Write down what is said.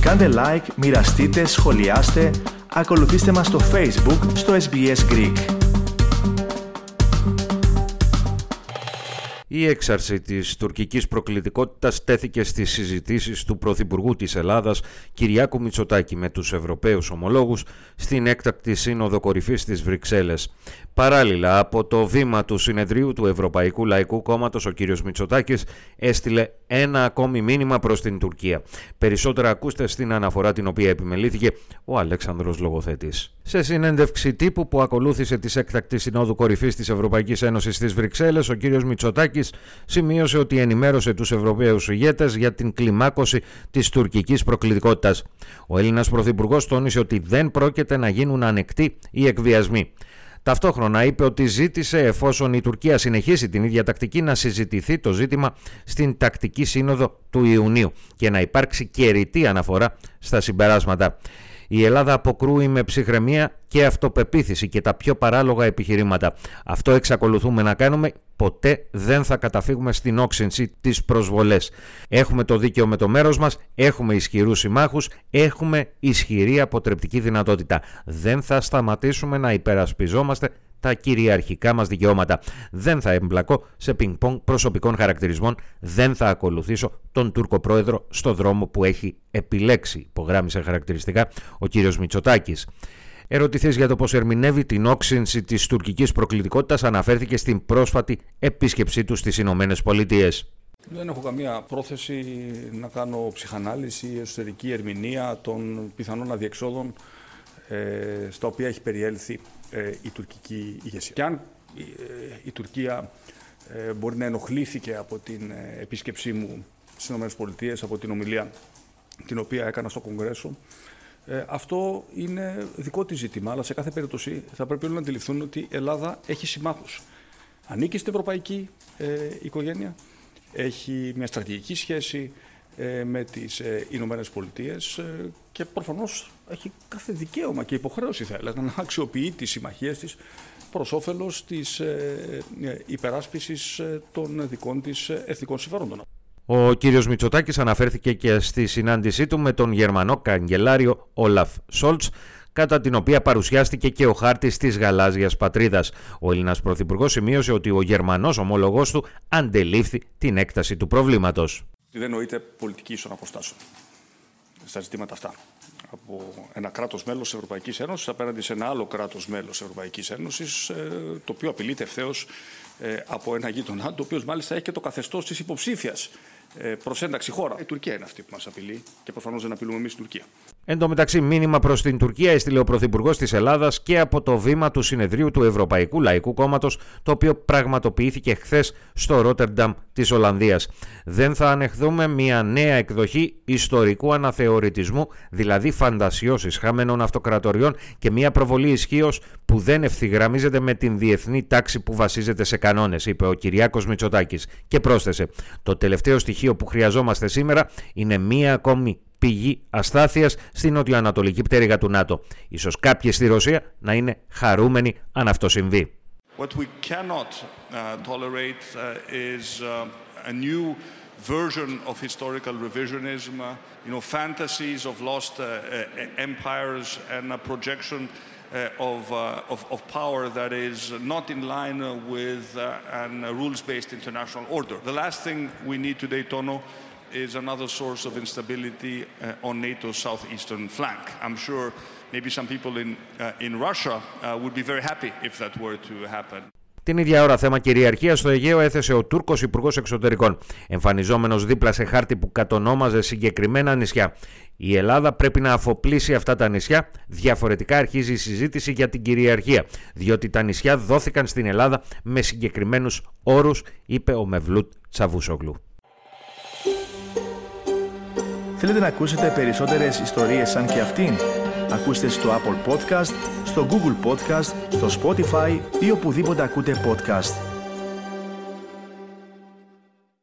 Κάντε like, μοιραστείτε, σχολιάστε, ακολουθήστε μας στο Facebook στο SBS Greek. Η έξαρση της τουρκικής προκλητικότητας τέθηκε στις συζητήσεις του Πρωθυπουργού της Ελλάδας Κυριάκου Μητσοτάκη με τους Ευρωπαίους ομολόγους στην έκτακτη σύνοδο κορυφής της Βρυξέλλες. Παράλληλα, από το βήμα του συνεδρίου του Ευρωπαϊκού Λαϊκού Κόμματος, ο κ. Μητσοτάκης έστειλε ένα ακόμη μήνυμα προς την Τουρκία. Περισσότερα ακούστε στην αναφορά την οποία επιμελήθηκε ο Αλέξανδρος Λογοθέτης. Σε συνέντευξη τύπου που ακολούθησε της έκτακτη συνόδου κορυφής της Ευρωπαϊκής Ένωσης στις Βρυξέλλες, ο κ. Μητσοτάκης σημείωσε ότι ενημέρωσε τους Ευρωπαίους ηγέτες για την κλιμάκωση της τουρκικής προκλητικότητας. Ο Έλληνας Πρωθυπουργός τόνισε ότι δεν πρόκειται να γίνουν ανεκτοί οι εκβιασμοί. Ταυτόχρονα είπε ότι ζήτησε, εφόσον η Τουρκία συνεχίσει την ίδια τακτική, να συζητηθεί το ζήτημα στην τακτική σύνοδο του Ιουνίου και να υπάρξει κεριτή αναφορά στα συμπεράσματα. Η Ελλάδα αποκρούει με ψυχραιμία και αυτοπεποίθηση και τα πιο παράλογα επιχειρήματα. Αυτό εξακολουθούμε να κάνουμε. Ποτέ δεν θα καταφύγουμε στην όξυνση της προσβολές. Έχουμε το δίκαιο με το μέρος μας, έχουμε ισχυρούς συμμάχους, έχουμε ισχυρή αποτρεπτική δυνατότητα. Δεν θα σταματήσουμε να υπερασπιζόμαστε τα κυριαρχικά μας δικαιώματα. Δεν θα εμπλακώ σε πινκ-πονγκ προσωπικών χαρακτηρισμών, δεν θα ακολουθήσω τον Τούρκο πρόεδρο στο δρόμο που έχει επιλέξει, υπογράμμισε χαρακτηριστικά ο κύριος Μητσοτάκης. Ερωτηθείς για το πώς ερμηνεύει την όξυνση της τουρκικής προκλητικότητας αναφέρθηκε στην πρόσφατη επίσκεψή του στις Ηνωμένες Πολιτείες. Δεν έχω καμία πρόθεση να κάνω ψυχανάλυση, εσωτερική ερμηνεία των πιθανών αδιεξόδων ε, στα οποία έχει περιέλθει ε, η τουρκική ηγεσία. Και αν ε, η Τουρκία μπορεί να ενοχλήθηκε από την επίσκεψή μου στις ΗΠΑ, από την ομιλία την οποία έκανα στο Κογκρέσο, αυτό είναι δικό της ζήτημα, αλλά σε κάθε περίπτωση θα πρέπει όλοι να αντιληφθούν ότι η Ελλάδα έχει συμμάχους. Ανήκει στην ευρωπαϊκή οικογένεια, έχει μια στρατηγική σχέση ε, με τις ε, Ηνωμένες Πολιτείες ε, και προφανώς έχει κάθε δικαίωμα και υποχρέωση θα έλεγα να αξιοποιεί τις συμμαχίες της προς όφελος της υπεράσπισης των δικών της εθνικών συμφέροντων. Ο κύριος Μητσοτάκης αναφέρθηκε και στη συνάντησή του με τον Γερμανό καγκελάριο Όλαφ Σόλτς κατά την οποία παρουσιάστηκε και ο χάρτης της γαλάζιας πατρίδας. Ο Έλληνας Πρωθυπουργός σημείωσε ότι ο Γερμανός ομόλογός του αντελήφθη την έκταση του προβλήματος δεν νοείται πολιτική ίσων αποστάσεων στα ζητήματα αυτά. Από ένα κράτος μέλος τη Ευρωπαϊκής Ένωσης απέναντι σε ένα άλλο κράτος μέλος τη Ευρωπαϊκής Ένωσης, ε, το οποίο απειλείται ευθέως ε, από ένα γείτονά, το οποίος μάλιστα έχει και το καθεστώς της υποψήφιας ε, προς ένταξη χώρα. Η Τουρκία είναι αυτή που μας απειλεί και προφανώς δεν απειλούμε εμείς την Τουρκία. Εν τω μεταξύ, μήνυμα προς την Τουρκία έστειλε ο Πρωθυπουργός της Ελλάδας και από το βήμα του συνεδρίου του Ευρωπαϊκού Λαϊκού Κόμματος, το οποίο πραγματοποιήθηκε χθες στο Ρότερνταμ της Ολλανδίας. Δεν θα ανεχθούμε μια νέα εκδοχή ιστορικού αναθεωρητισμού, δηλαδή φαντασιώσεις χαμένων αυτοκρατοριών και μια προβολή ισχύως που δεν ευθυγραμμίζεται με την διεθνή τάξη που βασίζεται σε κανόνες, είπε ο Κυριάκος Μητσοτάκης. Και πρόσθεσε: Το τελευταίο στοιχείο που χρειαζόμαστε σήμερα είναι μία ακόμη πηγή αστάθειας στην νοτιοανατολική πτέρυγα του ΝΑΤΟ. Ίσως κάποιοι στη Ρωσία να είναι χαρούμενοι αν αυτό συμβεί. What we cannot uh, tolerate uh, is uh, a new version of historical revisionism, uh, you know, fantasies of lost uh, uh, empires and a projection uh, of, of, of power that is not in line with a rules-based international order. The last thing we need today, Tono, is another source of instability uh, on NATO's southeastern flank. I'm sure maybe some people in, uh, in Russia uh, would be very happy if that were to happen. Την ίδια ώρα θέμα κυριαρχίας στο Αιγαίο έθεσε ο Τούρκος Υπουργός Εξωτερικών, εμφανιζόμενος δίπλα σε χάρτη που κατονόμαζε συγκεκριμένα νησιά. Η Ελλάδα πρέπει να αφοπλίσει αυτά τα νησιά, διαφορετικά αρχίζει η συζήτηση για την κυριαρχία, διότι τα νησιά δόθηκαν στην Ελλάδα με συγκεκριμένους όρους, είπε ο Μευλούτ Τσαβούσογλου. Θέλετε να ακούσετε περισσότερες ιστορίες σαν και αυτήν; Ακούστε στο Apple Podcast, στο Google Podcast, στο Spotify ή οπουδήποτε ακούτε podcast.